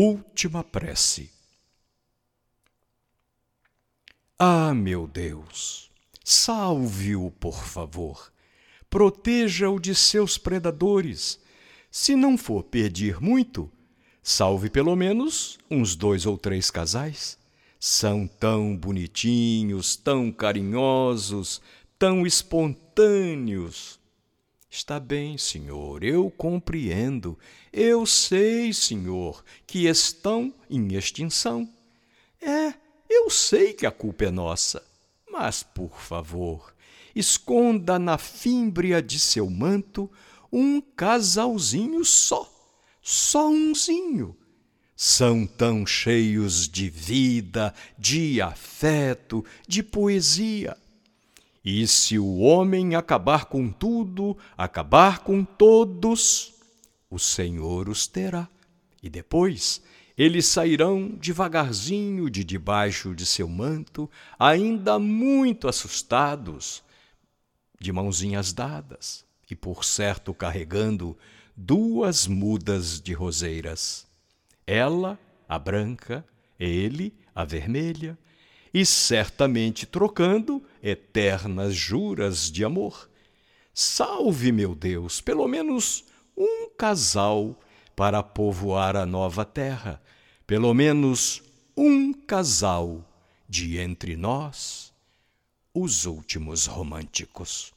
Última prece. Ah, meu Deus, salve-o, por favor. Proteja-o de seus predadores. Se não for pedir muito, salve pelo menos uns dois ou três casais. São tão bonitinhos, tão carinhosos, tão espontâneos Está bem, senhor, eu compreendo. Eu sei, senhor, que estão em extinção. É, eu sei que a culpa é nossa. Mas, por favor, esconda na fímbria de seu manto um casalzinho só, só umzinho. São tão cheios de vida, de afeto, de poesia e se o homem acabar com tudo, acabar com todos, o Senhor os terá. E depois eles sairão devagarzinho de debaixo de seu manto, ainda muito assustados, de mãozinhas dadas, e por certo carregando duas mudas de roseiras. Ela, a branca, ele, a vermelha, e certamente trocando eternas juras de amor. Salve, meu Deus, pelo menos um casal para povoar a nova terra, pelo menos um casal de entre nós, os últimos românticos.